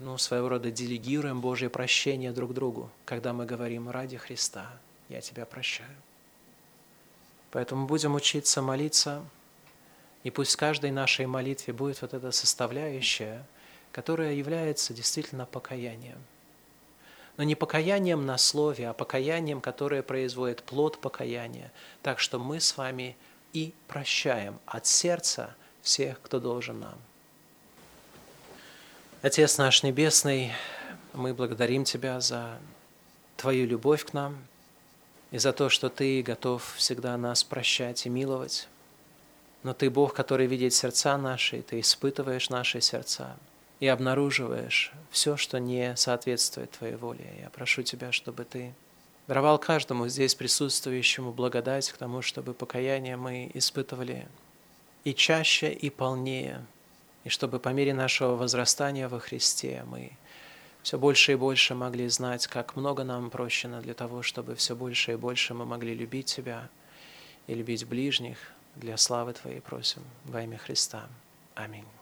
ну, своего рода делегируем Божье прощение друг другу, когда мы говорим «ради Христа я тебя прощаю». Поэтому будем учиться молиться, и пусть в каждой нашей молитве будет вот эта составляющая, которая является действительно покаянием. Но не покаянием на слове, а покаянием, которое производит плод покаяния, так что мы с вами и прощаем от сердца всех, кто должен нам. Отец наш Небесный, мы благодарим Тебя за Твою любовь к нам и за то, что Ты готов всегда нас прощать и миловать. Но Ты Бог, который видит сердца наши, Ты испытываешь наши сердца и обнаруживаешь все, что не соответствует Твоей воле. Я прошу Тебя, чтобы Ты даровал каждому здесь присутствующему благодать к тому, чтобы покаяние мы испытывали и чаще, и полнее – и чтобы по мере нашего возрастания во Христе мы все больше и больше могли знать, как много нам прощено для того, чтобы все больше и больше мы могли любить Тебя и любить ближних. Для славы Твоей просим во имя Христа. Аминь.